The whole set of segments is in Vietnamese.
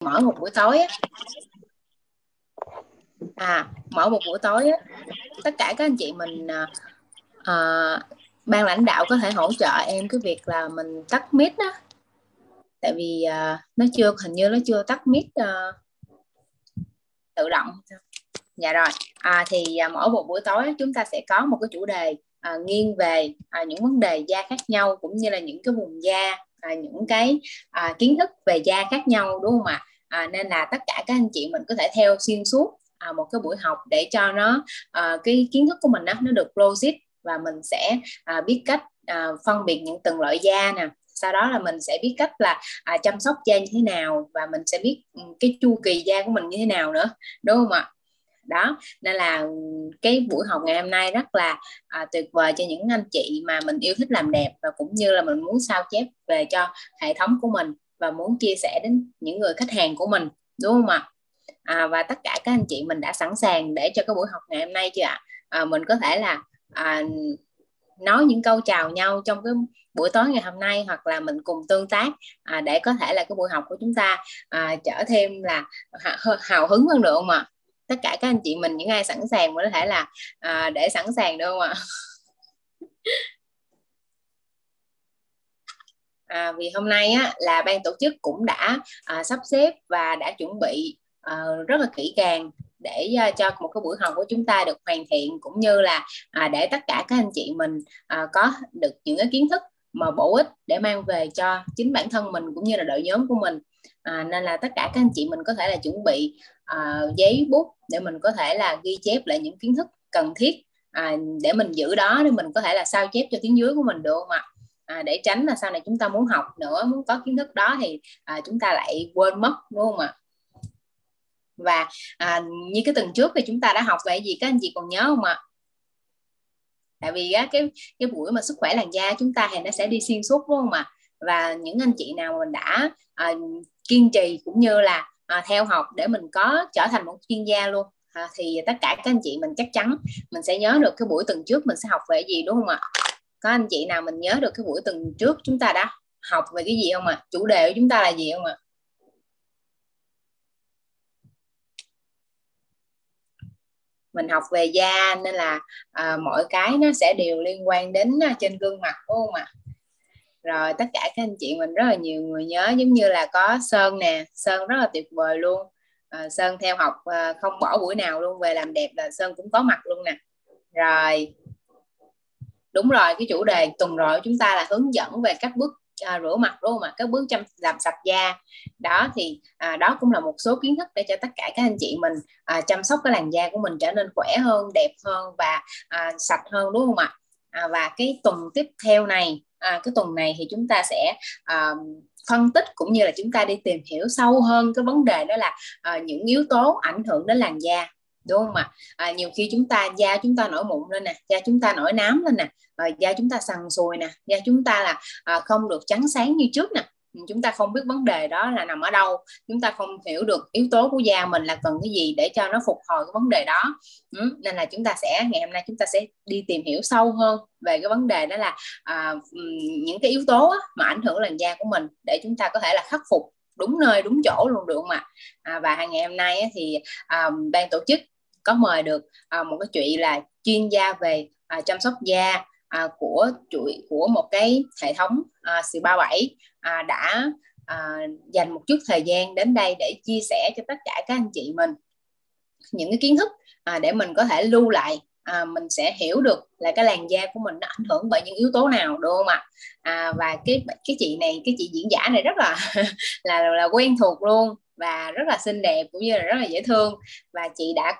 mở một buổi tối á. À mở một buổi tối á. Tất cả các anh chị mình à, à ban lãnh đạo có thể hỗ trợ em cái việc là mình tắt mic đó tại vì à, nó chưa hình như nó chưa tắt mic à, tự động. Dạ rồi. À, thì à, mỗi một buổi tối chúng ta sẽ có một cái chủ đề à, nghiêng về à, những vấn đề da khác nhau cũng như là những cái vùng da à, những cái à, kiến thức về da khác nhau đúng không ạ? À, nên là tất cả các anh chị mình có thể theo xuyên suốt à, một cái buổi học để cho nó à, cái kiến thức của mình đó, nó được logic và mình sẽ à, biết cách à, phân biệt những từng loại da nè. Sau đó là mình sẽ biết cách là à, chăm sóc da như thế nào và mình sẽ biết ừ, cái chu kỳ da của mình như thế nào nữa đúng không ạ? Đó nên là cái buổi học ngày hôm nay rất là à, tuyệt vời cho những anh chị mà mình yêu thích làm đẹp và cũng như là mình muốn sao chép về cho hệ thống của mình và muốn chia sẻ đến những người khách hàng của mình đúng không ạ? À, và tất cả các anh chị mình đã sẵn sàng để cho cái buổi học ngày hôm nay chưa ạ? À, mình có thể là à, nói những câu chào nhau trong cái buổi tối ngày hôm nay hoặc là mình cùng tương tác à, để có thể là cái buổi học của chúng ta à, trở thêm là hào hứng hơn nữa không ạ? Tất cả các anh chị mình những ai sẵn sàng có thể là à, để sẵn sàng được không ạ? À, vì hôm nay á, là ban tổ chức cũng đã à, sắp xếp và đã chuẩn bị à, rất là kỹ càng để à, cho một cái buổi học của chúng ta được hoàn thiện cũng như là à, để tất cả các anh chị mình à, có được những cái kiến thức mà bổ ích để mang về cho chính bản thân mình cũng như là đội nhóm của mình à, nên là tất cả các anh chị mình có thể là chuẩn bị à, giấy bút để mình có thể là ghi chép lại những kiến thức cần thiết à, để mình giữ đó để mình có thể là sao chép cho tiếng dưới của mình được không ạ? À, để tránh là sau này chúng ta muốn học nữa muốn có kiến thức đó thì à, chúng ta lại quên mất đúng không ạ? Và à, như cái tuần trước thì chúng ta đã học về gì các anh chị còn nhớ không ạ? Tại vì á, cái cái buổi mà sức khỏe làn da chúng ta thì nó sẽ đi xuyên suốt đúng không ạ? Và những anh chị nào mình đã à, kiên trì cũng như là à, theo học để mình có trở thành một chuyên gia luôn. À, thì tất cả các anh chị mình chắc chắn mình sẽ nhớ được cái buổi tuần trước mình sẽ học về gì đúng không ạ? Có anh chị nào mình nhớ được cái buổi tuần trước chúng ta đã học về cái gì không ạ? Chủ đề của chúng ta là gì không ạ? Mình học về da nên là à, mọi cái nó sẽ đều liên quan đến à, trên gương mặt đúng không ạ? Rồi tất cả các anh chị mình rất là nhiều người nhớ giống như là có sơn nè. Sơn rất là tuyệt vời luôn. À, sơn theo học à, không bỏ buổi nào luôn về làm đẹp là sơn cũng có mặt luôn nè. Rồi đúng rồi cái chủ đề tuần rồi chúng ta là hướng dẫn về các bước à, rửa mặt đúng không ạ? Các bước chăm làm sạch da. Đó thì à, đó cũng là một số kiến thức để cho tất cả các anh chị mình à, chăm sóc cái làn da của mình trở nên khỏe hơn đẹp hơn và à, sạch hơn đúng không ạ? À, và cái tuần tiếp theo này à, cái tuần này thì chúng ta sẽ à, phân tích cũng như là chúng ta đi tìm hiểu sâu hơn cái vấn đề đó là à, những yếu tố ảnh hưởng đến làn da đúng không ạ? À, nhiều khi chúng ta da chúng ta nổi mụn lên nè da chúng ta nổi nám lên nè à, da chúng ta sần sùi nè da chúng ta là à, không được trắng sáng như trước nè chúng ta không biết vấn đề đó là nằm ở đâu. Chúng ta không hiểu được yếu tố của da mình là cần cái gì để cho nó phục hồi cái vấn đề đó. Ừ, nên là chúng ta sẽ ngày hôm nay chúng ta sẽ đi tìm hiểu sâu hơn về cái vấn đề đó là à, những cái yếu tố mà ảnh hưởng làn da của mình để chúng ta có thể là khắc phục đúng nơi đúng chỗ luôn được không ạ? À, và ngày hôm nay thì à, ban tổ chức có mời được à, một cái chuyện là chuyên gia về à, chăm sóc da à, của chuỗi của một cái hệ thống à, sự ba bảy à, đã à, dành một chút thời gian đến đây để chia sẻ cho tất cả các anh chị mình. Những cái kiến thức à, để mình có thể lưu lại à, mình sẽ hiểu được là cái làn da của mình nó ảnh hưởng bởi những yếu tố nào đúng không ạ? À, và cái cái chị này cái chị diễn giả này rất là là là quen thuộc luôn và rất là xinh đẹp cũng như là rất là dễ thương. Và chị đã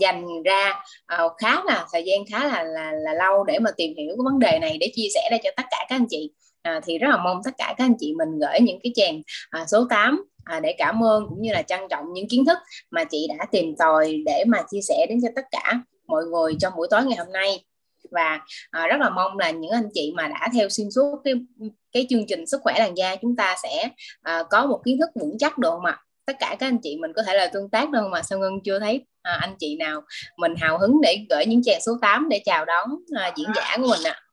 dành ra uh, khá là thời gian khá là, là là lâu để mà tìm hiểu cái vấn đề này để chia sẻ ra cho tất cả các anh chị à, thì rất là mong tất cả các anh chị mình gửi những cái chèn à, số 8 à, để cảm ơn cũng như là trân trọng những kiến thức mà chị đã tìm tòi để mà chia sẻ đến cho tất cả mọi người trong buổi tối ngày hôm nay. Và à, rất là mong là những anh chị mà đã theo xuyên suốt cái cái chương trình sức khỏe làn da chúng ta sẽ à, có một kiến thức vững chắc được mà tất cả các anh chị mình có thể là tương tác đâu mà sao ngân chưa thấy à, anh chị nào mình hào hứng để gửi những chàng số 8 để chào đón à, diễn giả của mình ạ? à.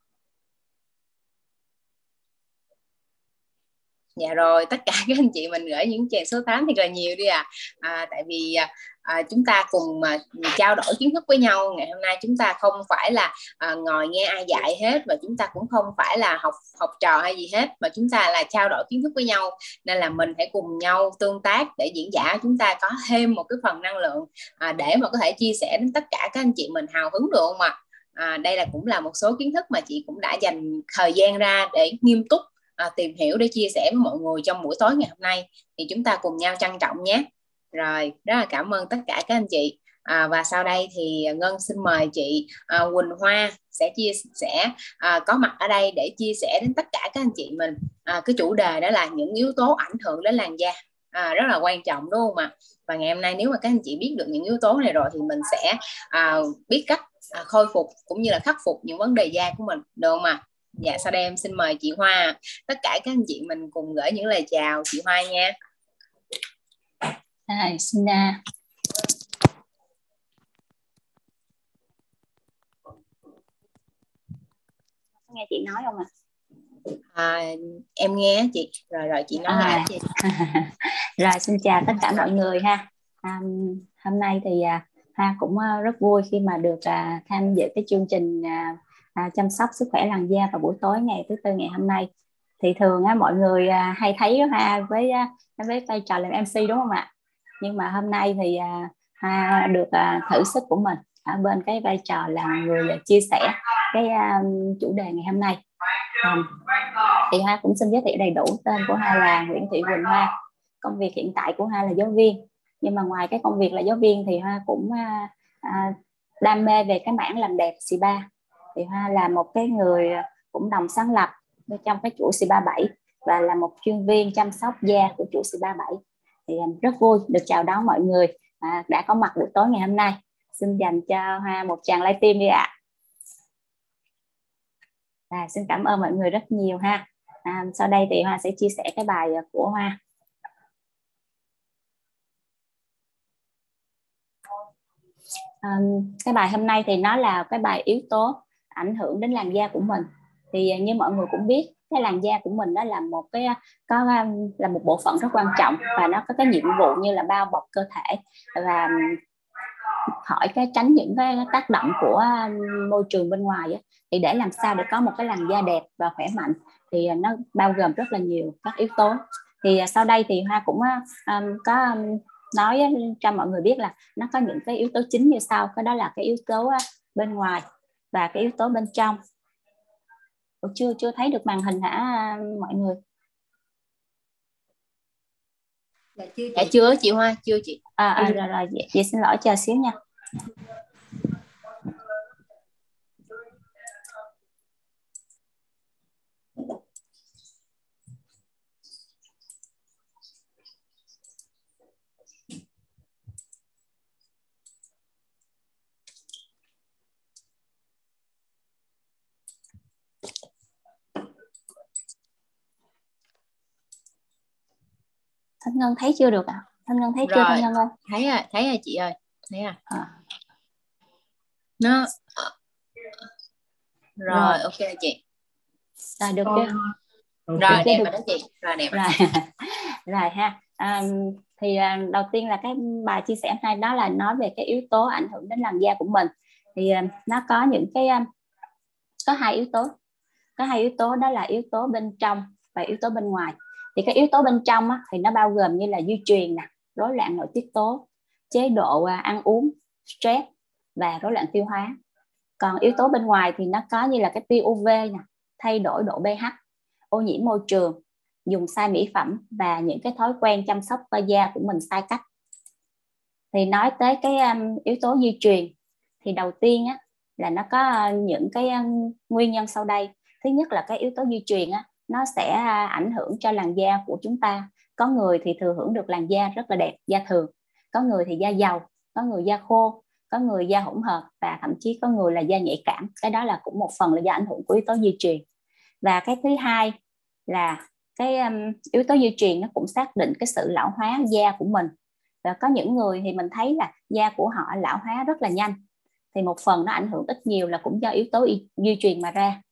Dạ rồi tất cả các anh chị mình gửi những chàng số 8 thì là nhiều đi à, à tại vì à, à, chúng ta cùng à, trao đổi kiến thức với nhau. Ngày hôm nay chúng ta không phải là à, ngồi nghe ai dạy hết và chúng ta cũng không phải là học học trò hay gì hết mà chúng ta là trao đổi kiến thức với nhau. Nên là mình hãy cùng nhau tương tác để diễn giả chúng ta có thêm một cái phần năng lượng à, để mà có thể chia sẻ đến tất cả các anh chị mình hào hứng được không ạ? À, đây là cũng là một số kiến thức mà chị cũng đã dành thời gian ra để nghiêm túc à, tìm hiểu để chia sẻ với mọi người trong buổi tối ngày hôm nay. Thì chúng ta cùng nhau trân trọng nhé. Rồi rất là cảm ơn tất cả các anh chị. À, và sau đây thì ngân xin mời chị à, quỳnh hoa sẽ chia sẻ à, có mặt ở đây để chia sẻ đến tất cả các anh chị mình. À, cái chủ đề đó là những yếu tố ảnh hưởng đến làn da. À, rất là quan trọng đúng không ạ? Và ngày hôm nay nếu mà các anh chị biết được những yếu tố này rồi thì mình sẽ à, biết cách à, khôi phục cũng như là khắc phục những vấn đề da của mình được không ạ? Dạ sau đây em xin mời chị Hoa. Tất cả các anh chị mình cùng gửi những lời chào chị Hoa nha. À, xin uh, nghe chị nói không ạ? À? à, em nghe chị. Rồi rồi chị nói à. lại chị. Rồi xin chào tất cả mọi người ha. À, hôm nay thì à, Hoa cũng uh, rất vui khi mà được uh, tham dự cái chương trình uh, à, chăm sóc sức khỏe làn da vào buổi tối ngày thứ tư ngày hôm nay. Thì thường á mọi người à, hay thấy Hoa với à, với vai trò làm MC đúng không ạ? Nhưng mà hôm nay thì à, Hoa được à, thử sức của mình ở bên cái vai trò là người à, chia sẻ cái à, chủ đề ngày hôm nay. À, thì Hoa cũng xin giới thiệu đầy đủ tên của Hoa là Nguyễn Thị Quỳnh Hoa. Công việc hiện tại của Hoa là giáo viên. Nhưng mà ngoài cái công việc là giáo viên thì Hoa cũng à, à, đam mê về cái mảng làm đẹp spa thì Hoa là một cái người cũng đồng sáng lập trong cái chuỗi C37 và là một chuyên viên chăm sóc da của chuỗi C37 thì à, rất vui được chào đón mọi người à, đã có mặt buổi tối ngày hôm nay. Xin dành cho hoa một tràng live tim đi ạ. À. à, xin cảm ơn mọi người rất nhiều ha. À, sau đây thì hoa sẽ chia sẻ cái bài của hoa. Um, cái bài hôm nay thì nó là cái bài yếu tố ảnh hưởng đến làn da của mình. Thì à, như mọi người cũng biết cái làn da của mình đó là một cái à, có à, là một bộ phận rất quan trọng và nó có cái nhiệm vụ như là bao bọc cơ thể và khỏi hỏi cái tránh những cái tác động của môi trường bên ngoài ấy. thì để làm sao để có một cái làn da đẹp và khỏe mạnh thì nó bao gồm rất là nhiều các yếu tố. Thì sau đây thì hoa cũng um, có nói cho mọi người biết là nó có những cái yếu tố chính như sau. Cái đó là cái yếu tố bên ngoài và cái yếu tố bên trong. Ủa, chưa chưa thấy được màn hình hả mọi người? Dạ chưa chị. dạ chưa chị Hoa chưa chị. À, à rồi rồi vậy, vậy xin lỗi chờ xíu nha thanh ngân thấy chưa được ạ à? thanh ngân thấy rồi. chưa thanh ngân ơi? Thấy rồi thấy rồi chị ơi. Thấy rồi. À. nó rồi, rồi ok chị. Rồi được chưa? Rồi được đẹp rồi đó chị. Rồi đẹp rồi. Rồi. Ha. À, thì à, đầu tiên là cái bài chia sẻ này đó là nói về cái yếu tố ảnh hưởng đến làn da của mình. Thì à, nó có những cái à, có hai yếu tố. Có hai yếu tố đó là yếu tố bên trong và yếu tố bên ngoài thì cái yếu tố bên trong á, thì nó bao gồm như là di truyền nè rối loạn nội tiết tố chế độ à, ăn uống stress và rối loạn tiêu hóa. Còn yếu tố bên ngoài thì nó có như là cái tia UV nè thay đổi độ pH ô nhiễm môi trường dùng sai mỹ phẩm và những cái thói quen chăm sóc da của mình sai cách. Thì nói tới cái um, yếu tố di truyền thì đầu tiên á, là nó có à, những cái um, nguyên nhân sau đây. Thứ nhất là cái yếu tố di truyền á, nó sẽ à, ảnh hưởng cho làn da của chúng ta. Có người thì thừa hưởng được làn da rất là đẹp da thường. Có người thì da dầu có người da khô có người da hỗn hợp và thậm chí có người là da nhạy cảm. Cái đó là cũng một phần là do ảnh hưởng của yếu tố di truyền. Và cái thứ hai là cái um, yếu tố di truyền nó cũng xác định cái sự lão hóa da của mình. Và có những người thì mình thấy là da của họ lão hóa rất là nhanh. Thì một phần nó ảnh hưởng ít nhiều là cũng do yếu tố di truyền mà ra.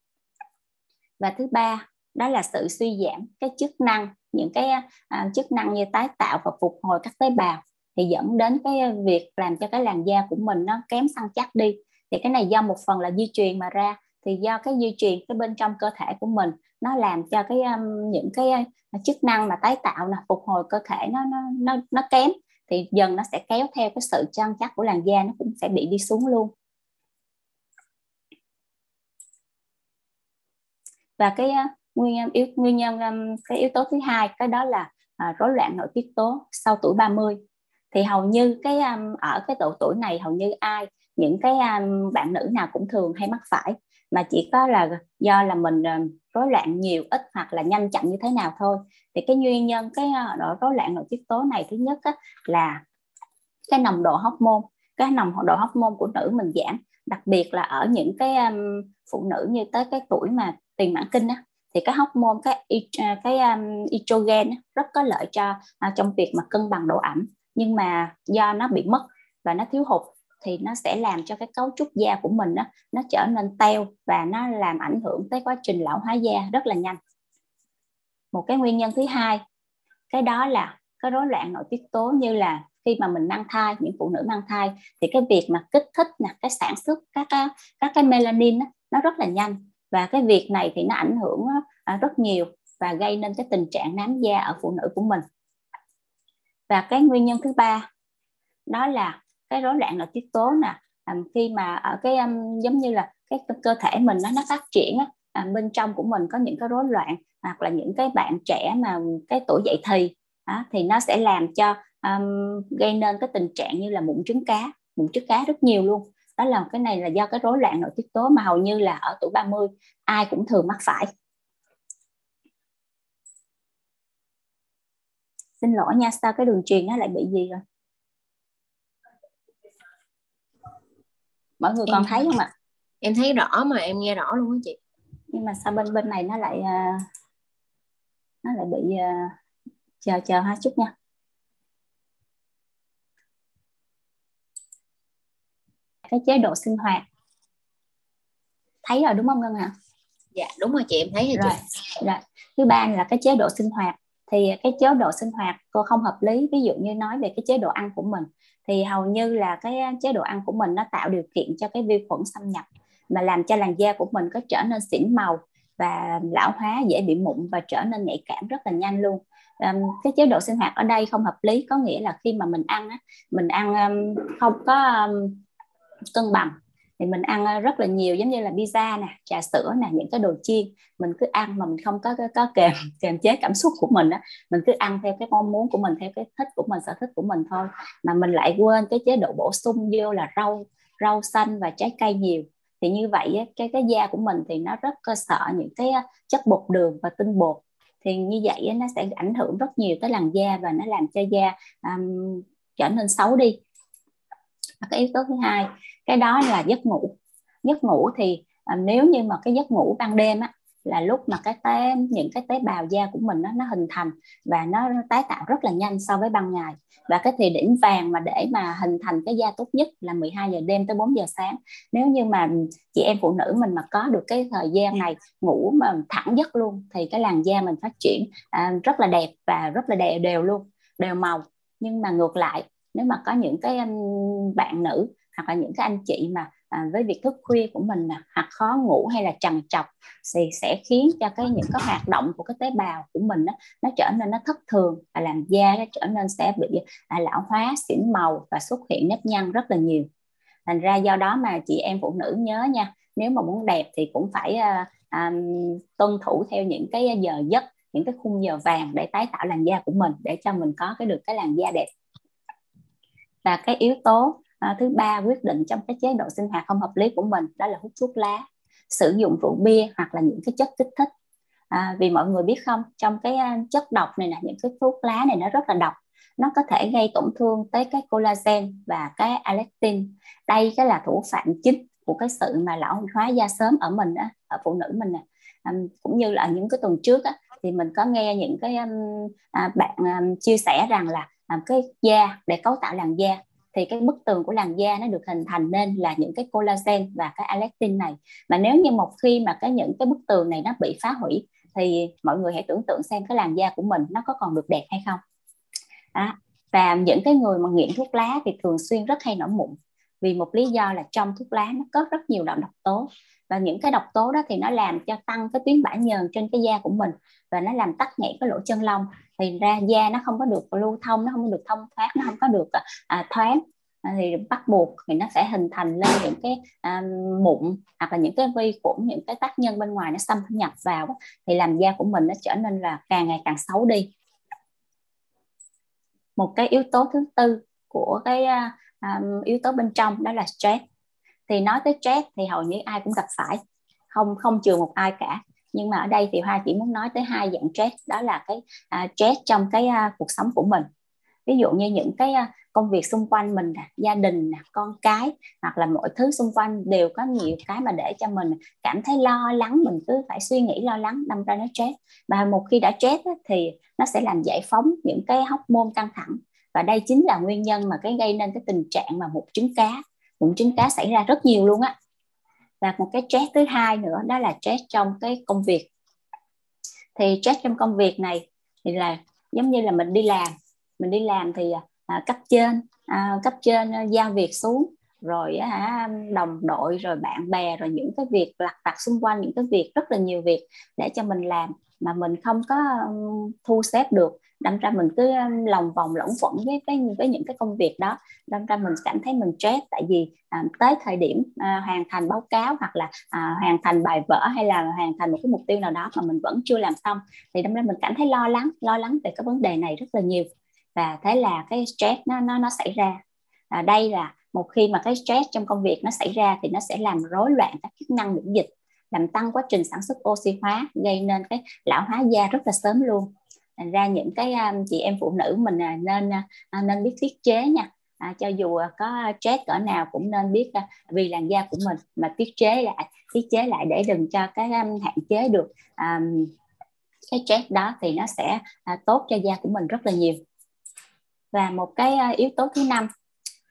Và thứ ba đó là sự suy giảm cái chức năng những cái à, chức năng như tái tạo và phục hồi các tế bào thì dẫn đến cái việc làm cho cái làn da của mình nó kém săn chắc đi. Thì cái này do một phần là di truyền mà ra thì do cái di truyền cái bên trong cơ thể của mình nó làm cho cái um, những cái à, chức năng mà tái tạo là phục hồi cơ thể nó nó nó nó kém thì dần nó sẽ kéo theo cái sự chân chắc của làn da nó cũng sẽ bị đi xuống luôn. Và cái uh, nguyên yếu nguyên nhân um, cái yếu tố thứ hai cái đó là à, rối loạn nội tiết tố sau tuổi 30 thì hầu như cái um, ở cái độ tuổi này hầu như ai những cái um, bạn nữ nào cũng thường hay mắc phải. Mà chỉ có là do là mình um, rối loạn nhiều ít hoặc là nhanh chậm như thế nào thôi. Thì cái nguyên nhân cái uh, rối loạn nội tiết tố này thứ nhất á, là cái nồng độ hormone cái nồng độ hormone của nữ mình giảm. Đặc biệt là ở những cái um, phụ nữ như tới cái tuổi mà tiền mãn kinh á thì cái hormone cái à, cái um, estrogen rất có lợi cho uh, trong việc mà cân bằng độ ẩm. Nhưng mà do nó bị mất và nó thiếu hụt thì nó sẽ làm cho cái cấu trúc da của mình đó, nó trở nên teo và nó làm ảnh hưởng tới quá trình lão hóa da rất là nhanh. Một cái nguyên nhân thứ hai cái đó là cái rối loạn nội tiết tố như là khi mà mình mang thai những phụ nữ mang thai thì cái việc mà kích thích nè cái sản xuất các các cái melanin đó, nó rất là nhanh và cái việc này thì nó ảnh hưởng à, rất nhiều và gây nên cái tình trạng nám da ở phụ nữ của mình. Và cái nguyên nhân thứ ba đó là cái rối loạn nội tiết tố nè. À, khi mà ở cái um, giống như là cái cơ thể mình nó nó phát triển á, à, bên trong của mình có những cái rối loạn hoặc là những cái bạn trẻ mà cái tuổi dậy thì á, thì nó sẽ làm cho um, gây nên cái tình trạng như là mụn trứng cá mụn trứng cá rất nhiều luôn đó là cái này là do cái rối loạn nội tiết tố mà hầu như là ở tuổi 30 ai cũng thường mắc phải. Xin lỗi nha sao cái đường truyền nó lại bị gì rồi? Mọi người em, còn thấy không ạ? Em thấy rõ mà em nghe rõ luôn á chị. Nhưng mà sao bên bên này nó lại uh, nó lại bị uh, chờ chờ hai chút nha cái chế độ sinh hoạt. Thấy rồi đúng không ngân ạ? Dạ đúng rồi chị em thấy rồi, rồi. chị. Rồi thứ ba là cái chế độ sinh hoạt. Thì cái chế độ sinh hoạt cô không hợp lý. Ví dụ như nói về cái chế độ ăn của mình thì hầu như là cái chế độ ăn của mình nó tạo điều kiện cho cái vi khuẩn xâm nhập mà làm cho làn da của mình có trở nên xỉn màu và lão hóa dễ bị mụn và trở nên nhạy cảm rất là nhanh luôn. Um, cái chế độ sinh hoạt ở đây không hợp lý. Có nghĩa là khi mà mình ăn á, mình ăn um, không có um, cân bằng. Thì mình ăn ờ, rất là nhiều giống như là pizza nè trà sữa nè những cái đồ chiên. Mình cứ ăn mà mình không có có, có kềm kềm chế cảm xúc của mình á mình cứ ăn theo cái mong muốn của mình theo cái thích của mình sở thích của mình thôi. Mà mình lại quên cái chế độ bổ sung vô là rau rau xanh và trái cây nhiều. Thì như vậy cái cái da của mình thì nó rất cơ sở những cái ờ, chất bột đường và tinh bột. Thì như vậy nó sẽ ảnh hưởng rất nhiều tới làn da và nó làm cho da um, trở nên xấu đi cái yếu tố thứ hai cái đó là giấc ngủ. Giấc ngủ thì à, nếu như mà cái giấc ngủ ban đêm á là lúc mà cái tế những cái tế bào da của mình nó nó hình thành và nó tái tạo rất là nhanh so với ban ngày. Và cái thời điểm vàng mà để mà hình thành cái da tốt nhất là 12 giờ đêm tới 4 giờ sáng. Nếu như mà chị em phụ nữ mình mà có được cái thời gian này ngủ mà thẳng giấc luôn thì cái làn da mình phát triển à, rất là đẹp và rất là đều đều luôn đều màu. Nhưng mà ngược lại nếu mà có những cái bạn nữ hoặc là những cái anh chị mà à, với việc thức khuya của mình hoặc khó ngủ hay là trằn trọc thì sẽ khiến cho cái những cái hoạt động của cái tế bào của mình đó, nó trở nên nó thất thường và làm da nó trở nên sẽ bị à, lão hóa xỉn màu và xuất hiện nếp nhăn rất là nhiều. Thành ra do đó mà chị em phụ nữ nhớ nha nếu mà muốn đẹp thì cũng phải à, à, tuân thủ theo những cái giờ giấc những cái khung giờ vàng để tái tạo làn da của mình để cho mình có cái được cái làn da đẹp và cái yếu tố à, thứ ba quyết định trong cái chế độ sinh hoạt không hợp lý của mình đó là hút thuốc lá sử dụng rượu bia hoặc là những cái chất kích thích. À, vì mọi người biết không trong cái à, chất độc này là những cái thuốc lá này nó rất là độc. Nó có thể gây tổn thương tới cái collagen và cái elastin đây cái là thủ phạm chính của cái sự mà lão hóa da sớm ở mình á, ở phụ nữ mình nè. À, cũng như là những cái tuần trước á, thì mình có nghe những cái um, à, bạn um, chia sẻ rằng là làm cái da để cấu tạo làn da. Thì cái bức tường của làn da nó được hình thành nên là những cái collagen và cái elastin này. Mà nếu như một khi mà cái những cái bức tường này nó bị phá hủy, thì mọi người hãy tưởng tượng xem cái làn da của mình nó có còn được đẹp hay không. Đó. và những cái người mà nghiện thuốc lá thì thường xuyên rất hay nổi mụn. Vì một lý do là trong thuốc lá nó có rất nhiều độc tố và những cái độc tố đó thì nó làm cho tăng cái tuyến bã nhờn trên cái da của mình và nó làm tắc nghẽn cái lỗ chân lông. Thì ra da nó không có được lưu thông nó không có được thông thoát nó không có được à, à thoáng. À, thì bắt buộc thì nó sẽ hình thành lên những cái à, mụn hoặc là những cái vi khuẩn những cái tác nhân bên ngoài nó xâm nhập vào thì làm da của mình nó trở nên là càng ngày càng xấu đi. Một cái yếu tố thứ tư của cái à, à yếu tố bên trong đó là stress thì nói tới stress thì hầu như ai cũng gặp phải. Không không trừ một ai cả. Nhưng mà ở đây thì hoa chỉ muốn nói tới hai dạng stress. Đó là cái uh, stress trong cái uh, cuộc sống của mình. Ví dụ như những cái uh, công việc xung quanh mình gia đình con cái hoặc là mọi thứ xung quanh đều có nhiều cái mà để cho mình cảm thấy lo lắng mình cứ phải suy nghĩ lo lắng đâm ra nó stress. Và một khi đã stress thì nó sẽ làm giải phóng những cái hóc môn căng thẳng. Và đây chính là nguyên nhân mà cái gây nên cái tình trạng mà một trứng cá mụn trứng cá xảy ra rất nhiều luôn á. Và một cái stress thứ hai nữa đó là stress trong cái công việc. Thì stress trong công việc này thì là giống như là mình đi làm mình đi làm thì à, cấp trên à, cấp trên à, giao việc xuống rồi à, đồng đội rồi bạn bè rồi những cái việc lặt vặt xung quanh những cái việc rất là nhiều việc để cho mình làm mà mình không có um, thu xếp được đâm ra mình cứ lòng vòng lẫn quẩn với cái với những cái công việc đó. Đâm ra mình cảm thấy mình stress tại vì à, tới thời điểm à, hoàn thành báo cáo hoặc là à, hoàn thành bài vở hay là hoàn thành một cái mục tiêu nào đó mà mình vẫn chưa làm xong thì đâm ra mình cảm thấy lo lắng lo lắng về cái vấn đề này rất là nhiều. Và thế là cái stress nó nó nó xảy ra. À, đây là một khi mà cái stress trong công việc nó xảy ra thì nó sẽ làm rối loạn các chức năng miễn dịch làm tăng quá trình sản xuất oxy hóa gây nên cái lão hóa da rất là sớm luôn thành ra những cái um, chị em phụ nữ mình à, nên à, nên biết tiết chế nha. À, cho dù à, có stress cỡ nào cũng nên biết à, vì làn da của mình mà tiết chế lại tiết chế lại để đừng cho cái um, hạn chế được um, cái stress đó thì nó sẽ à, tốt cho da của mình rất là nhiều. Và một cái yếu tố thứ năm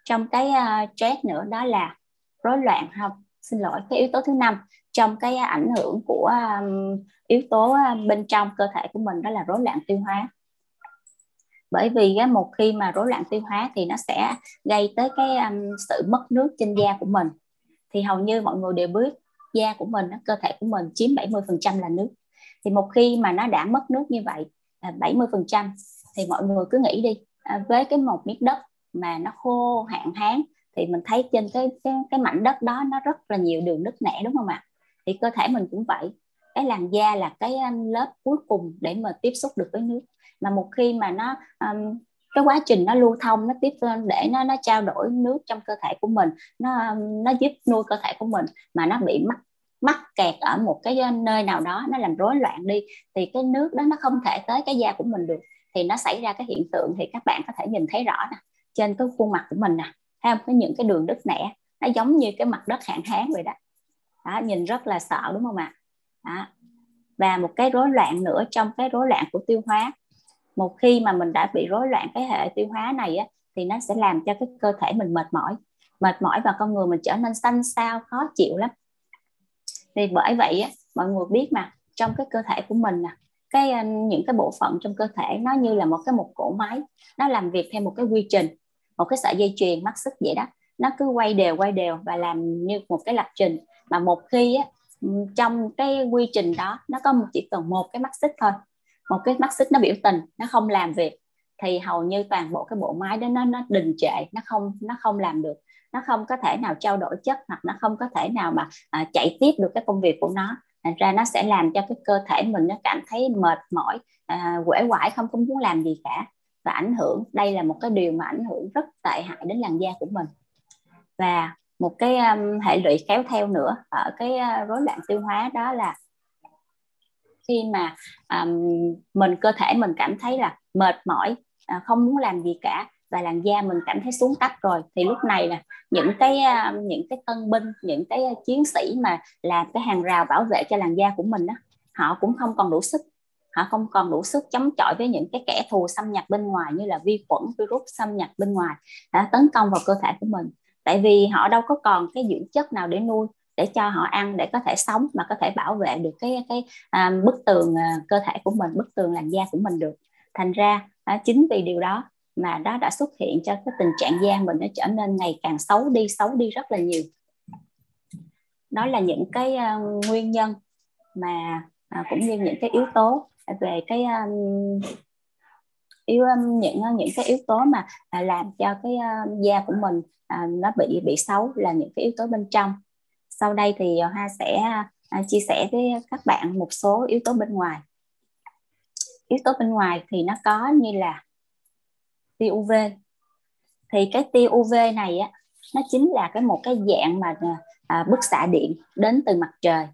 trong cái uh, stress nữa đó là rối loạn không xin lỗi cái yếu tố thứ năm trong cái ảnh hưởng của um, yếu tố um, bên trong cơ thể của mình đó là rối loạn tiêu hóa. Bởi vì á, một khi mà rối loạn tiêu hóa thì nó sẽ gây tới cái um, sự mất nước trên da của mình. Thì hầu như mọi người đều biết da của mình cơ thể của mình chiếm 70% là nước. Thì một khi mà nó đã mất nước như vậy à, 70% thì mọi người cứ nghĩ đi à, với cái một miếng đất mà nó khô hạn hán thì mình thấy trên cái cái cái mảnh đất đó nó rất là nhiều đường nứt nẻ đúng không ạ? Thì cơ thể mình cũng vậy. Cái làn da là cái lớp cuối cùng để mà tiếp xúc được với nước. Mà một khi mà nó um, cái quá trình nó lưu thông nó tiếp để nó nó trao đổi nước trong cơ thể của mình nó nó giúp nuôi cơ thể của mình mà nó bị mắc mắc kẹt ở một cái nơi nào đó nó làm rối loạn đi thì cái nước đó nó không thể tới cái da của mình được. Thì nó xảy ra cái hiện tượng thì các bạn có thể nhìn thấy rõ nè trên cái khuôn mặt của mình nè thấy không? Có những cái đường đất nẻ nó giống như cái mặt đất hạn hán vậy đó đó, nhìn rất là sợ đúng không ạ? Đó. và một cái rối loạn nữa trong cái rối loạn của tiêu hóa. Một khi mà mình đã bị rối loạn cái hệ tiêu hóa này á, thì nó sẽ làm cho cái cơ thể mình mệt mỏi. Mệt mỏi và con người mình trở nên xanh xao khó chịu lắm. Thì bởi vậy á, mọi người biết mà trong cái cơ thể của mình nè cái những cái bộ phận trong cơ thể nó như là một cái một cỗ máy nó làm việc theo một cái quy trình một cái sợi dây chuyền mắc xích vậy đó. Nó cứ quay đều quay đều và làm như một cái lập trình mà một khi á, trong cái quy trình đó nó có chỉ cần một cái mắt xích thôi. Một cái mắt xích nó biểu tình nó không làm việc thì hầu như toàn bộ cái bộ máy đó nó nó đình trệ nó không nó không làm được. Nó không có thể nào trao đổi chất hoặc nó không có thể nào mà à, chạy tiếp được cái công việc của nó. Thành ra nó sẽ làm cho cái cơ thể mình nó cảm thấy mệt mỏi à, quể quải không có muốn làm gì cả. Và ảnh hưởng đây là một cái điều mà ảnh hưởng rất tệ hại đến làn da của mình. Và một cái um, hệ lụy kéo theo nữa ở cái uh, rối loạn tiêu hóa đó là khi mà um, mình cơ thể mình cảm thấy là mệt mỏi uh, không muốn làm gì cả và làn da mình cảm thấy xuống cấp rồi thì lúc này là những cái uh, những cái tân binh những cái uh, chiến sĩ mà làm cái hàng rào bảo vệ cho làn da của mình đó họ cũng không còn đủ sức. Họ không còn đủ sức chống chọi với những cái kẻ thù xâm nhập bên ngoài như là vi khuẩn virus xâm nhập bên ngoài đã tấn công vào cơ thể của mình tại vì họ đâu có còn cái dưỡng chất nào để nuôi để cho họ ăn để có thể sống mà có thể bảo vệ được cái cái à, bức tường à, cơ thể của mình bức tường làn da của mình được. Thành ra à, chính vì điều đó mà đó đã xuất hiện cho cái tình trạng da mình nó trở nên ngày càng xấu đi xấu đi rất là nhiều. Đó là những cái uh, nguyên nhân mà uh, cũng như những cái yếu tố về cái um, yếu những những cái yếu tố mà à, làm cho cái da của mình à, nó bị bị xấu là những cái yếu tố bên trong. Sau đây thì ờ, hoa sẽ à, chia sẻ với các bạn một số yếu tố bên ngoài. Yếu tố bên ngoài thì nó có như là tia UV thì cái tia UV này á nó chính là cái một cái dạng mà ờ, à, bức xạ điện đến từ mặt trời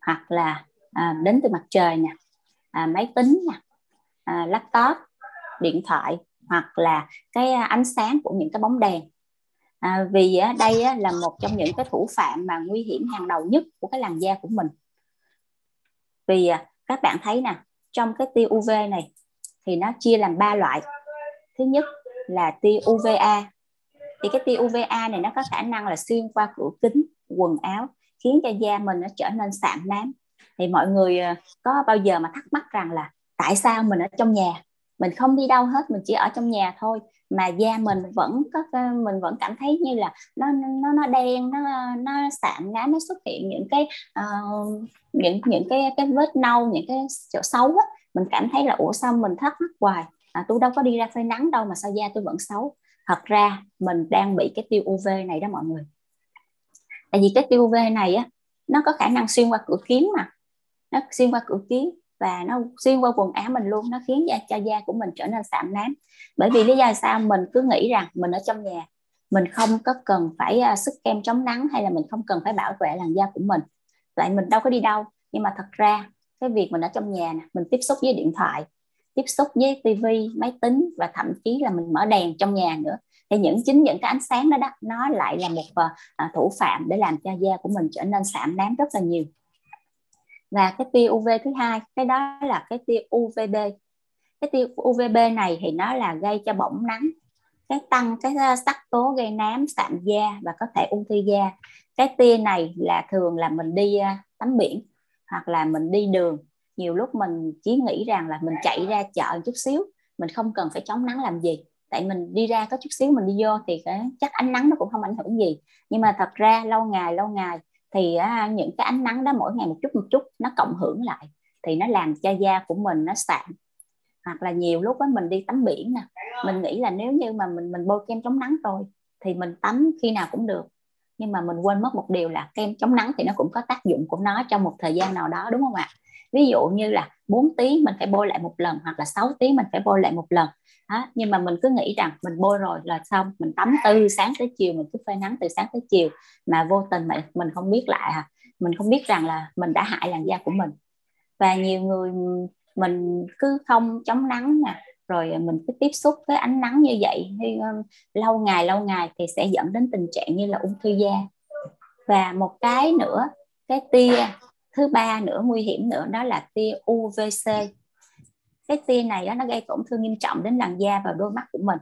hoặc là à, đến từ mặt trời nè à, máy tính nè à, laptop điện thoại hoặc là cái à, ánh sáng của những cái bóng đèn. À, vì á, đây á, là một trong những cái thủ phạm mà nguy hiểm hàng đầu nhất của cái làn da của mình. Vì à, các bạn thấy nè trong cái tia UV này thì nó chia làm ba loại. Thứ nhất là tia UVA thì cái tia UVA này nó có khả năng là xuyên qua cửa kính quần áo khiến cho da mình nó trở nên sạm nám. Thì mọi người có bao giờ mà thắc mắc rằng là tại sao mình ở trong nhà? Mình không đi đâu hết mình chỉ ở trong nhà thôi. Mà da mình vẫn có ờ, mình vẫn cảm thấy như là nó nó nó đen nó nó sạm nám nó xuất hiện những cái uh, những những cái cái vết nâu những cái chỗ xấu á. Mình cảm thấy là ủa sao mình thắc mắc hoài? À, tôi đâu có đi ra phơi nắng đâu mà sao da tôi vẫn xấu? Thật ra mình đang bị cái tiêu UV này đó mọi người. Tại vì cái tiêu UV này á nó có khả năng xuyên qua cửa kiến mà. Nó xuyên qua cửa kiến và nó xuyên qua quần áo mình luôn nó khiến da cho da của mình trở nên sạm nám. Bởi vì lý do sao? Mình cứ nghĩ rằng mình ở trong nhà mình không có cần phải uh, sức kem chống nắng hay là mình không cần phải bảo vệ làn da của mình. Lại mình đâu có đi đâu. Nhưng mà thật ra cái việc mình ở trong nhà nè mình tiếp xúc với điện thoại tiếp xúc với tivi máy tính và thậm chí là mình mở đèn trong nhà nữa thì những chính những cái ánh sáng đó đó nó lại là một uh, thủ phạm để làm cho da của mình trở nên sạm nám rất là nhiều và cái tia UV thứ hai cái đó là cái tia UVB cái tia UVB này thì nó là gây cho bỏng nắng cái tăng cái ờ, sắc tố gây nám sạm da và có thể ung thư da. Cái tia này là thường là mình đi ờ, tắm biển hoặc là mình đi đường. Nhiều lúc mình chỉ nghĩ rằng là mình chạy ra chợ chút xíu mình không cần phải chống nắng làm gì. Tại mình đi ra có chút xíu mình đi vô thì cái, chắc ánh nắng nó cũng không ảnh hưởng gì. Nhưng mà thật ra lâu ngày lâu ngày thì á, những cái ánh nắng đó mỗi ngày một chút một chút nó cộng hưởng lại thì nó làm cho da của mình nó sạm. Hoặc là nhiều lúc á mình đi tắm biển nè mình nghĩ là nếu như mà mình mình bôi kem chống nắng rồi thì mình tắm khi nào cũng được. Nhưng mà mình quên mất một điều là kem chống nắng thì nó cũng có tác dụng của nó trong một thời gian nào đó đúng không ạ? Ví dụ như là 4 tiếng mình phải bôi lại một lần hoặc là 6 tiếng mình phải bôi lại một lần. Đó. nhưng mà mình cứ nghĩ rằng mình bôi rồi là xong mình tắm từ sáng tới chiều mình cứ phơi nắng từ sáng tới chiều mà vô tình mà mình không biết lại à. Mình không biết rằng là mình đã hại làn da của mình. Và nhiều người mình cứ không chống nắng nè rồi mình cứ tiếp xúc với ánh nắng như vậy thì, ờ, lâu ngày lâu ngày thì sẽ dẫn đến tình trạng như là ung thư da. Và một cái nữa cái tia thứ ba nữa nguy hiểm nữa, đó là tia UVC cái tia này đó nó gây tổn thương nghiêm trọng đến làn da và đôi mắt của mình.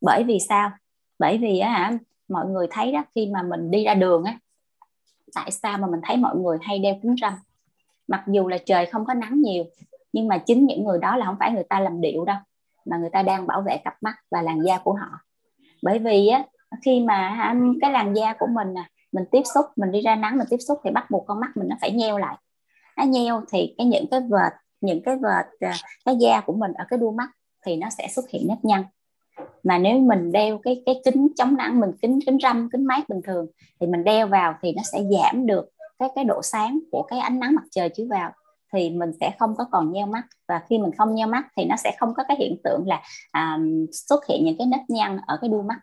Bởi vì sao? Bởi vì á mọi người thấy đó, khi mà mình đi ra đường á, tại sao mà mình thấy mọi người hay đeo kính râm? Mặc dù là trời không có nắng nhiều, nhưng mà chính những người đó là không phải người ta làm điệu đâu, mà người ta đang bảo vệ cặp mắt và làn da của họ. Bởi vì á, khi mà cái làn da của mình nè mình tiếp xúc mình đi ra nắng mình tiếp xúc thì bắt buộc con mắt mình nó phải nheo lại. Nó nheo thì cái những cái vệt những cái vệt à, cái da của mình ở cái đuôi mắt thì nó sẽ xuất hiện nếp nhăn. Mà nếu mình đeo cái cái kính chống nắng mình kính kính râm kính mát bình thường thì mình đeo vào thì nó sẽ giảm được cái cái độ sáng của cái ánh nắng mặt trời chiếu vào thì mình sẽ không có còn nheo mắt. Và khi mình không nheo mắt thì nó sẽ không có cái hiện tượng là à, xuất hiện những cái nếp nhăn ở cái đuôi mắt.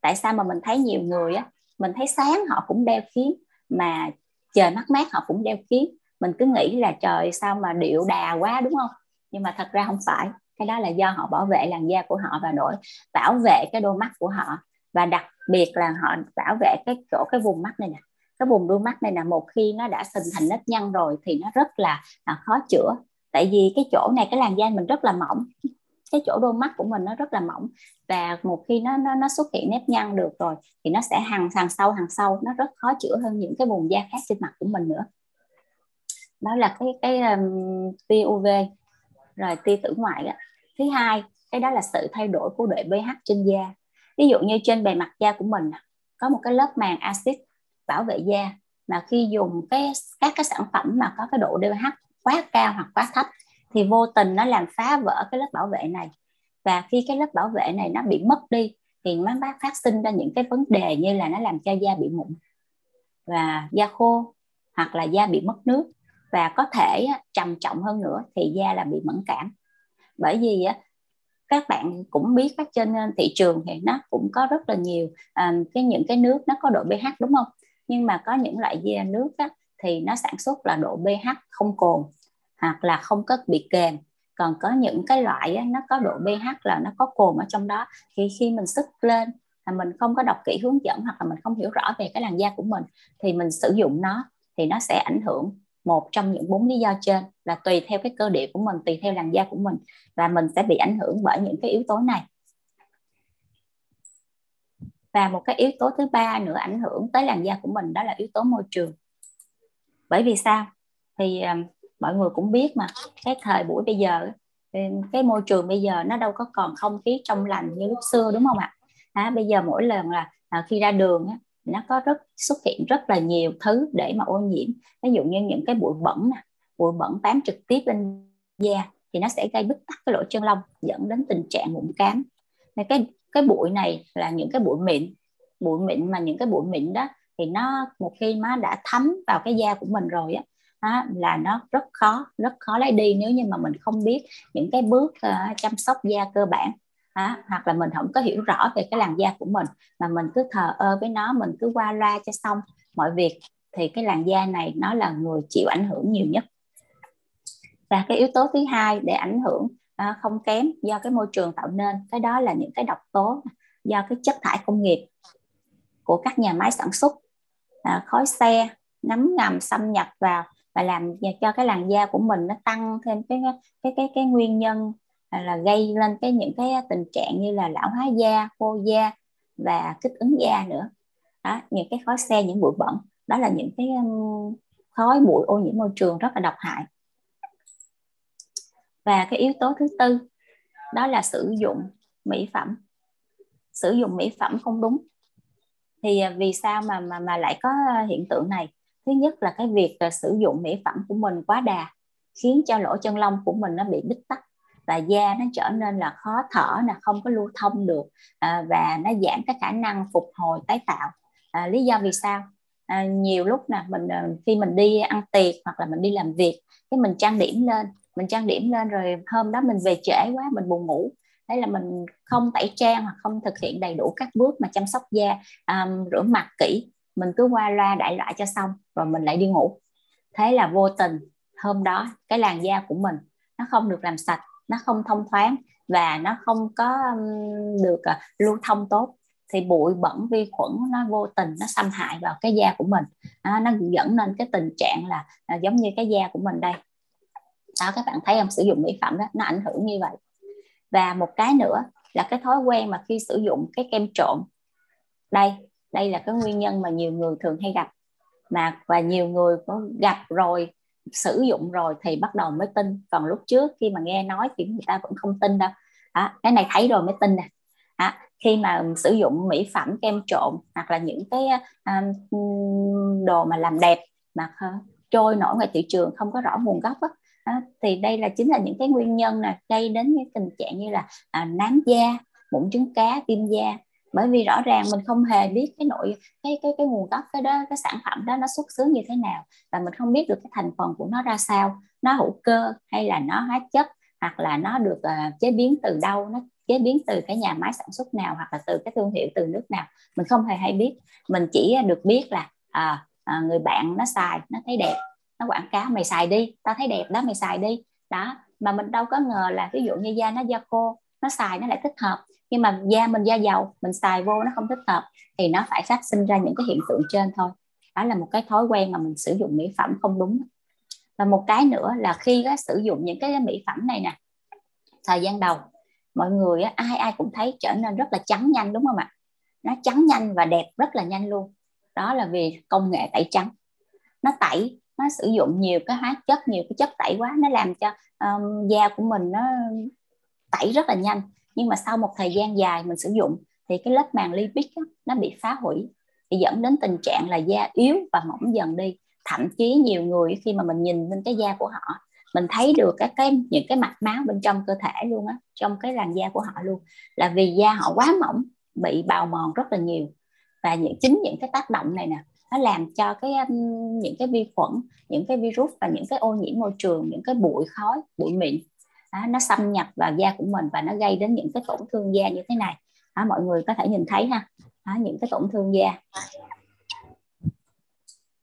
Tại sao mà mình thấy nhiều người á mình thấy sáng họ cũng đeo kiến mà trời mát mát họ cũng đeo kiến mình cứ nghĩ là trời sao mà điệu đà quá đúng không? Nhưng mà thật ra không phải. Cái đó là do họ bảo vệ làn da của họ và đổi bảo vệ cái đôi mắt của họ. Và đặc biệt là họ bảo vệ cái chỗ cái vùng mắt này nè. Cái vùng đuôi mắt này là một khi nó đã hình thành nếp nhăn rồi thì nó rất là, là khó chữa. Tại vì cái chỗ này cái làn da mình rất là mỏng cái chỗ đôi mắt của mình nó rất là mỏng và một khi nó nó, nó xuất hiện nếp nhăn được rồi thì nó sẽ hằng hàng sâu hàng sâu nó rất khó chữa hơn những cái vùng da khác trên mặt của mình nữa đó là cái cái um, tia UV rồi tia tử ngoại đó. thứ hai cái đó là sự thay đổi của độ pH trên da ví dụ như trên bề mặt da của mình có một cái lớp màng axit bảo vệ da mà khi dùng cái các cái sản phẩm mà có cái độ pH quá cao hoặc quá thấp thì vô tình nó làm phá vỡ cái lớp bảo vệ này. Và khi cái lớp bảo vệ này nó bị mất đi thì nó phát sinh ra những cái vấn đề như là nó làm cho da bị mụn và da khô hoặc là da bị mất nước. Và có thể trầm trọng hơn nữa thì da là bị mẫn cảm. Bởi vì các bạn cũng biết các trên ờ, thị trường thì nó cũng có rất là nhiều um, cái những cái nước nó có độ pH đúng không? Nhưng mà có những loại da nước á, thì nó sản xuất là độ pH không cồn hoặc là không có bị kềm. Còn có những cái loại á, nó có độ pH là nó có cồn ở trong đó. Thì khi mình sức lên là mình không có đọc kỹ hướng dẫn hoặc là mình không hiểu rõ về cái làn da của mình thì mình sử dụng nó thì nó sẽ ảnh hưởng một trong những bốn lý do trên là tùy theo cái cơ địa của mình tùy theo làn da của mình và mình sẽ bị ảnh hưởng bởi những cái yếu tố này. Và một cái yếu tố thứ ba nữa ảnh hưởng tới làn da của mình đó là yếu tố môi trường. Bởi vì sao? Thì mọi người cũng biết mà cái thời buổi bây giờ cái môi trường bây giờ nó đâu có còn không khí trong lành như lúc xưa đúng không ạ? À, bây giờ mỗi lần là à, khi ra đường á, nó có rất xuất hiện rất là nhiều thứ để mà ô nhiễm. Ví dụ như những cái bụi bẩn nè bụi bẩn bám trực tiếp lên da thì nó sẽ gây bứt tắc cái lỗ chân lông dẫn đến tình trạng mụn cám. Nên cái cái bụi này là những cái bụi mịn bụi mịn mà những cái bụi mịn đó thì nó một khi nó đã thấm vào cái da của mình rồi á á, là nó rất khó rất khó lấy đi nếu như mà mình không biết những cái bước uh, chăm sóc da cơ bản á, hoặc là mình không có hiểu rõ về cái làn da của mình mà mình cứ thờ ơ với nó mình cứ qua loa cho xong mọi việc thì cái làn da này nó là người chịu ảnh hưởng nhiều nhất. Và cái yếu tố thứ hai để ảnh hưởng à, không kém do cái môi trường tạo nên cái đó là những cái độc tố do cái chất thải công nghiệp của các nhà máy sản xuất à, khói xe nấm ngầm xâm nhập vào và làm cho cái làn da của mình nó tăng thêm cái cái cái cái nguyên nhân à, là gây lên cái những cái tình trạng như là lão hóa da, khô da và kích ứng da nữa. Đó, những cái khói xe, những bụi bẩn. Đó là những cái um, khói bụi ô nhiễm môi trường rất là độc hại. Và cái yếu tố thứ tư, đó là sử dụng mỹ phẩm. Sử dụng mỹ phẩm không đúng. Thì à, vì sao mà mà mà lại có à, hiện tượng này? Thứ nhất là cái việc là sử dụng mỹ phẩm của mình quá đà khiến cho lỗ chân lông của mình nó bị bít tắc và da nó trở nên là khó thở là không có lưu thông được à, và nó giảm cái khả năng phục hồi tái tạo. À, lý do vì sao? À, nhiều lúc nè mình à, khi mình đi ăn tiệc hoặc là mình đi làm việc cái mình trang điểm lên mình trang điểm lên rồi hôm đó mình về trễ quá mình buồn ngủ. Đấy là mình không tẩy trang hoặc không thực hiện đầy đủ các bước mà chăm sóc da um, rửa mặt kỹ mình cứ qua loa đại loại cho xong rồi mình lại đi ngủ. Thế là vô tình hôm đó cái làn da của mình nó không được làm sạch nó không thông thoáng và nó không có được à, lưu thông tốt thì bụi bẩn vi khuẩn nó vô tình nó xâm hại vào cái da của mình. À, nó dẫn nên cái tình trạng là à, giống như cái da của mình đây. Đó các bạn thấy không? Sử dụng mỹ phẩm đó nó ảnh hưởng như vậy. Và một cái nữa là cái thói quen mà khi sử dụng cái kem trộn. Đây đây là cái nguyên nhân mà nhiều người thường hay gặp. Mà và nhiều người có gặp rồi sử dụng rồi thì bắt đầu mới tin. Còn lúc trước khi mà nghe nói thì người ta vẫn không tin đâu. À, cái này thấy rồi mới tin nè. À, khi mà sử dụng mỹ phẩm kem trộn hoặc là những cái um, đồ mà làm đẹp mà trôi nổi ngoài thị trường không có rõ nguồn gốc á, à, thì đây là chính là những cái nguyên nhân là gây đến cái tình trạng như là à, nám da mụn trứng cá viêm da bởi vì rõ ràng mình không hề biết cái nội cái cái cái nguồn gốc cái đó cái sản phẩm đó nó xuất xứ như thế nào. Và mình không biết được cái thành phần của nó ra sao. Nó hữu cơ hay là nó hóa chất hoặc là nó được uh, chế biến từ đâu nó chế biến từ cái nhà máy sản xuất nào hoặc là từ cái thương hiệu từ nước nào mình không hề hay biết. Mình chỉ được biết là à, à, người bạn nó xài nó thấy đẹp nó quảng cáo mày xài đi tao thấy đẹp đó mày xài đi. Đó mà mình đâu có ngờ là ví dụ như da nó da khô nó xài nó lại thích hợp nhưng mà da mình da dầu mình xài vô nó không thích hợp thì nó phải phát sinh ra những cái hiện tượng trên thôi. Đó là một cái thói quen mà mình sử dụng mỹ phẩm không đúng. Và một cái nữa là khi á, sử dụng những cái mỹ phẩm này nè thời gian đầu mọi người á, ai ai cũng thấy trở nên rất là trắng nhanh đúng không ạ? Nó trắng nhanh và đẹp rất là nhanh luôn. Đó là vì công nghệ tẩy trắng. Nó tẩy nó sử dụng nhiều cái hóa chất nhiều cái chất tẩy quá nó làm cho um, da của mình nó tẩy rất là nhanh nhưng mà sau một thời gian dài mình sử dụng thì cái lớp màng lipid đó, nó bị phá hủy. Thì dẫn đến tình trạng là da yếu và mỏng dần đi. Thậm chí nhiều người khi mà mình nhìn lên cái da của họ mình thấy được các cái những cái mạch máu bên trong cơ thể luôn á trong cái làn da của họ luôn. Là vì da họ quá mỏng bị bào mòn rất là nhiều. Và những chính những cái tác động này nè nó làm cho cái um, những cái vi khuẩn những cái virus và những cái ô nhiễm môi trường những cái bụi khói bụi mịn đó, nó xâm nhập vào da của mình và nó gây đến những cái tổn thương da như thế này. Đó, mọi người có thể nhìn thấy ha. Đó, những cái tổn thương da.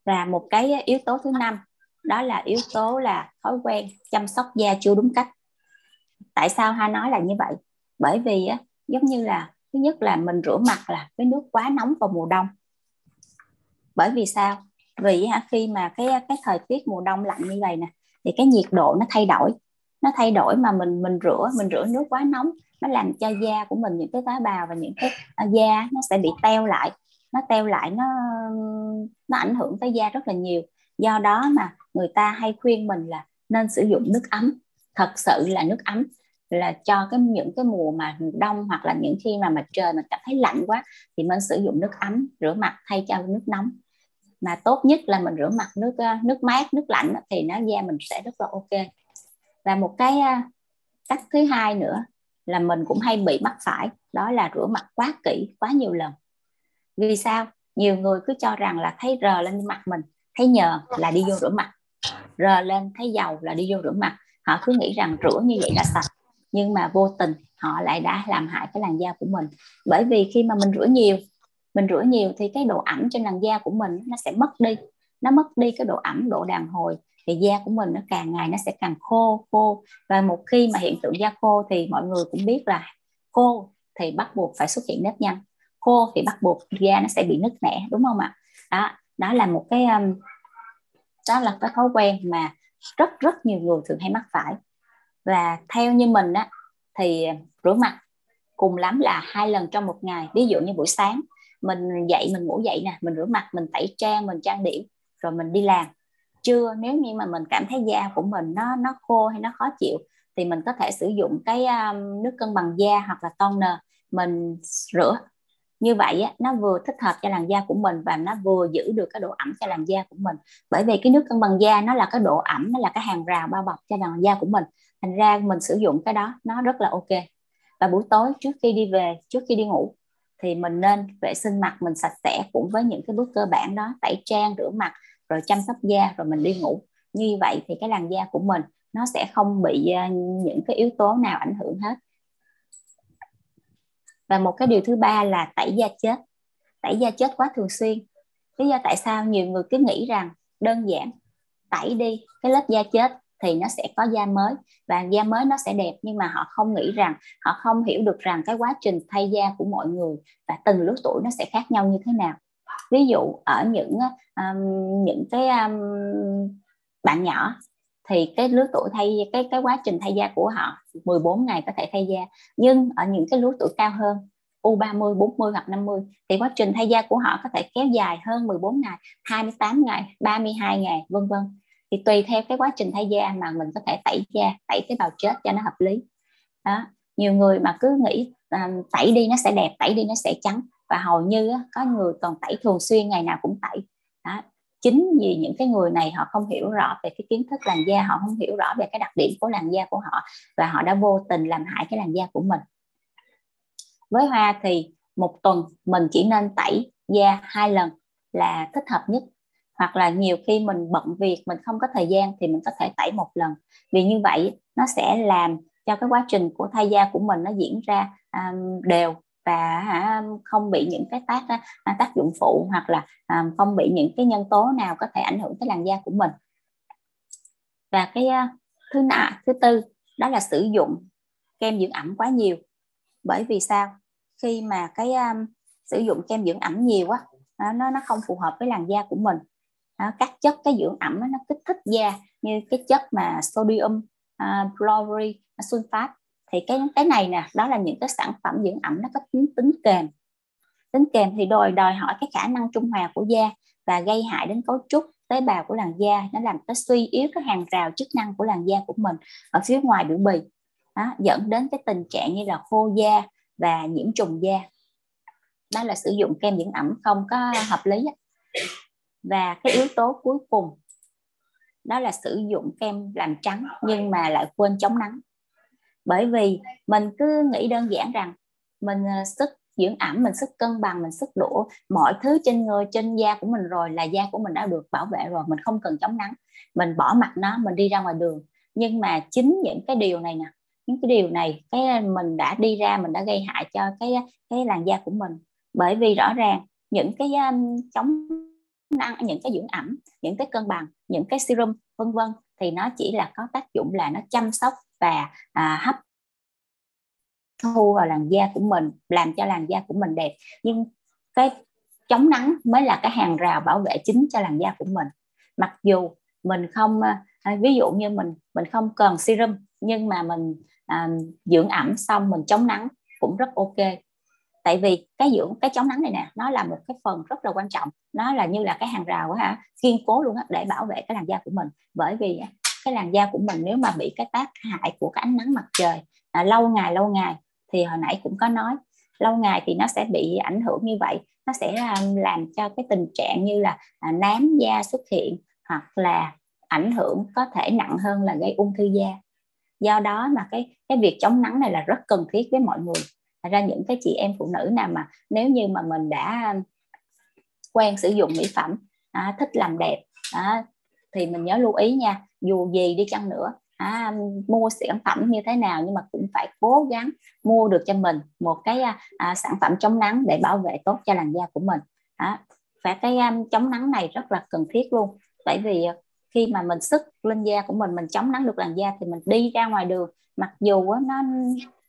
Và một cái yếu tố thứ năm đó là yếu tố là thói quen chăm sóc da chưa đúng cách. Tại sao ha nói là như vậy? Bởi vì á, giống như là thứ nhất là mình rửa mặt là cái nước quá nóng vào mùa đông. Bởi vì sao? Vì ha, khi mà cái cái thời tiết mùa đông lạnh như vậy nè thì cái nhiệt độ nó thay đổi nó thay đổi mà mình mình rửa mình rửa nước quá nóng, nó làm cho da của mình những cái tế bào và những cái à, da nó sẽ bị teo lại. Nó teo lại, nó nó ảnh hưởng tới da rất là nhiều. Do đó mà người ta hay khuyên mình là nên sử dụng nước ấm. Thật sự là nước ấm là cho cái, những cái mùa mà đông hoặc là những khi mà mặt trời mình cảm thấy lạnh quá thì mình sử dụng nước ấm, rửa mặt thay cho nước nóng. Mà tốt nhất là mình rửa mặt nước à, nước mát, nước lạnh thì nó da mình sẽ rất là ok và một cái cách thứ hai nữa là mình cũng hay bị mắc phải, đó là rửa mặt quá kỹ, quá nhiều lần. Vì sao? Nhiều người cứ cho rằng là thấy rờ lên mặt mình, thấy nhờ là đi vô rửa mặt. Rờ lên, thấy dầu là đi vô rửa mặt. Họ cứ nghĩ rằng rửa như vậy là sạch, nhưng mà vô tình họ lại đã làm hại cái làn da của mình. Bởi vì khi mà mình rửa nhiều, mình rửa nhiều thì cái độ ẩm trên làn da của mình nó sẽ mất đi, nó mất đi cái độ ẩm, độ đàn hồi thì da của mình nó càng ngày nó sẽ càng khô khô. Và một khi mà hiện tượng da khô thì mọi người cũng biết là khô thì bắt buộc phải xuất hiện nếp nhăn. Khô thì bắt buộc da nó sẽ bị nứt nẻ đúng không ạ? Đó đó là một cái um, đó là cái thói quen mà rất rất nhiều người thường hay mắc phải. Và theo như mình á thì rửa mặt cùng lắm là hai lần trong một ngày. Ví dụ như buổi sáng mình dậy mình ngủ dậy nè mình rửa mặt mình tẩy trang mình trang điểm rồi mình đi làm trưa nếu như mà mình cảm thấy da của mình nó nó khô hay nó khó chịu thì mình có thể sử dụng cái um, nước cân bằng da hoặc là toner mình rửa. Như vậy á, nó vừa thích hợp cho làn da của mình và nó vừa giữ được cái độ ẩm cho làn da của mình. Bởi vì cái nước cân bằng da nó là cái độ ẩm nó là cái hàng rào bao bọc cho làn da của mình. Thành ra mình sử dụng cái đó nó rất là ok. Và buổi tối trước khi đi về trước khi đi ngủ thì mình nên vệ sinh mặt mình sạch sẽ cũng với những cái bước cơ bản đó. Tẩy trang rửa mặt rồi chăm sóc da, rồi mình đi ngủ. Như vậy thì cái làn da của mình nó sẽ không bị à, những cái yếu tố nào ảnh hưởng hết. Và một cái điều thứ ba là tẩy da chết. Tẩy da chết quá thường xuyên. Lý do tại sao nhiều người cứ nghĩ rằng đơn giản tẩy đi cái lớp da chết thì nó sẽ có da mới và da mới nó sẽ đẹp, nhưng mà họ không nghĩ rằng, họ không hiểu được rằng cái quá trình thay da của mọi người và từng lứa tuổi nó sẽ khác nhau như thế nào ví dụ ở những um, những cái um, bạn nhỏ thì cái lứa tuổi thay cái cái quá trình thay da của họ 14 ngày có thể thay da nhưng ở những cái lứa tuổi cao hơn U30, 40 hoặc 50 thì quá trình thay da của họ có thể kéo dài hơn 14 ngày, 28 ngày, 32 ngày vân vân. Thì tùy theo cái quá trình thay da mà mình có thể tẩy da, tẩy tế bào chết cho nó hợp lý. Đó. Nhiều người mà cứ nghĩ um, tẩy đi nó sẽ đẹp, tẩy đi nó sẽ trắng và hầu như có người còn tẩy thường xuyên ngày nào cũng tẩy. Đó. Chính vì những cái người này họ không hiểu rõ về cái kiến thức làn da họ không hiểu rõ về cái đặc điểm của làn da của họ và họ đã vô tình làm hại cái làn da của mình. Với hoa thì một tuần mình chỉ nên tẩy da hai lần là thích hợp nhất. Hoặc là nhiều khi mình bận việc mình không có thời gian thì mình có thể tẩy một lần. Vì như vậy nó sẽ làm cho cái quá trình của thay da của mình nó diễn ra um, đều và à, không bị những cái tác à, à, tác dụng phụ hoặc là không bị những cái nhân tố nào có thể ảnh hưởng tới làn da của mình. Và cái thứ nạ thứ tư đó là sử dụng kem dưỡng ẩm quá nhiều. Bởi vì sao? Khi mà cái um, sử dụng kem dưỡng ẩm nhiều quá nó nó không phù hợp với làn da của mình. Đó, các chất cái dưỡng ẩm nó kích thích da như cái chất mà sodium uh, chlorine sulfat thì cái cái này nè đó là những cái sản phẩm dưỡng ẩm nó có tính tính kềm. Tính kềm thì đòi đòi hỏi cái khả năng trung hòa của da và gây hại đến cấu trúc tế bào của làn da. Nó làm cái suy yếu cái hàng rào chức năng của làn da của mình ở phía ngoài biểu bì đó, dẫn đến cái tình trạng như là khô da và nhiễm trùng da. Đó là sử dụng kem dưỡng ẩm không có hợp lý và cái yếu tố cuối cùng đó là sử dụng kem làm trắng nhưng mà lại quên chống nắng bởi vì mình cứ nghĩ đơn giản rằng mình ờ, sức dưỡng ẩm mình sức cân bằng mình sức đủ mọi thứ trên người trên da của mình rồi là da của mình đã được bảo vệ rồi mình không cần chống nắng. Mình bỏ mặt nó mình đi ra ngoài đường. Nhưng mà chính những cái điều này nè những cái điều này cái ờ, mình đã đi ra mình đã gây hại cho cái ờ, cái làn da của mình. Bởi vì rõ ràng những cái um, chống năng những cái dưỡng ẩm những cái cân bằng những cái serum vân vân thì nó chỉ là có tác dụng là nó chăm sóc và à, hấp thu vào làn da của mình làm cho làn da của mình đẹp. Nhưng cái chống nắng mới là cái hàng rào bảo vệ chính cho làn da của mình. Mặc dù mình không à, à, ví dụ như mình mình không cần serum nhưng mà mình à, dưỡng ẩm xong mình chống nắng cũng rất ok. Tại vì cái dưỡng cái chống nắng này nè nó là một cái phần rất là quan trọng. Nó là như là cái hàng rào ha kiên cố luôn á để bảo vệ cái làn da của mình. Bởi vì cái làn da của mình nếu mà bị cái tác hại của cái ánh nắng mặt trời à, lâu ngày lâu ngày thì hồi nãy cũng có nói lâu ngày thì nó sẽ bị ảnh hưởng như vậy. Nó sẽ à, làm cho cái tình trạng như là à, nám da xuất hiện hoặc là ảnh hưởng có thể nặng hơn là gây ung thư da. Do đó mà cái cái việc chống nắng này là rất cần thiết với mọi người. Thật ra những cái chị em phụ nữ nào mà nếu như mà mình đã quen sử dụng mỹ phẩm à, thích làm đẹp à, thì mình nhớ lưu ý nha dù gì đi chăng nữa. À, mua sản phẩm như thế nào nhưng mà cũng phải cố gắng mua được cho mình một cái à, à sản phẩm chống nắng để bảo vệ tốt cho làn da của mình. À, và cái à, chống nắng này rất là cần thiết luôn. Bởi vì à, khi mà mình sức lên da của mình mình chống nắng được làn da thì mình đi ra ngoài đường. Mặc dù nó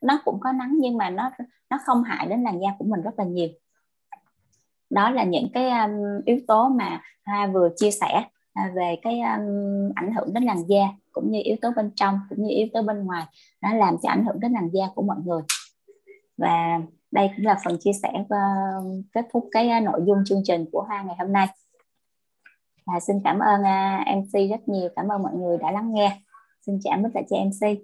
nó cũng có nắng nhưng mà nó nó không hại đến làn da của mình rất là nhiều. Đó là những cái um, yếu tố mà Hoa vừa chia sẻ. À, về cái um, ảnh hưởng đến làn da cũng như yếu tố bên trong cũng như yếu tố bên ngoài. Nó làm cho ảnh hưởng đến làn da của mọi người. Và đây cũng là phần chia sẻ và kết thúc cái uh, nội dung chương trình của Hoa ngày hôm nay. Và xin cảm ơn uh, MC rất nhiều. Cảm ơn mọi người đã lắng nghe. Xin chào tất cả chị MC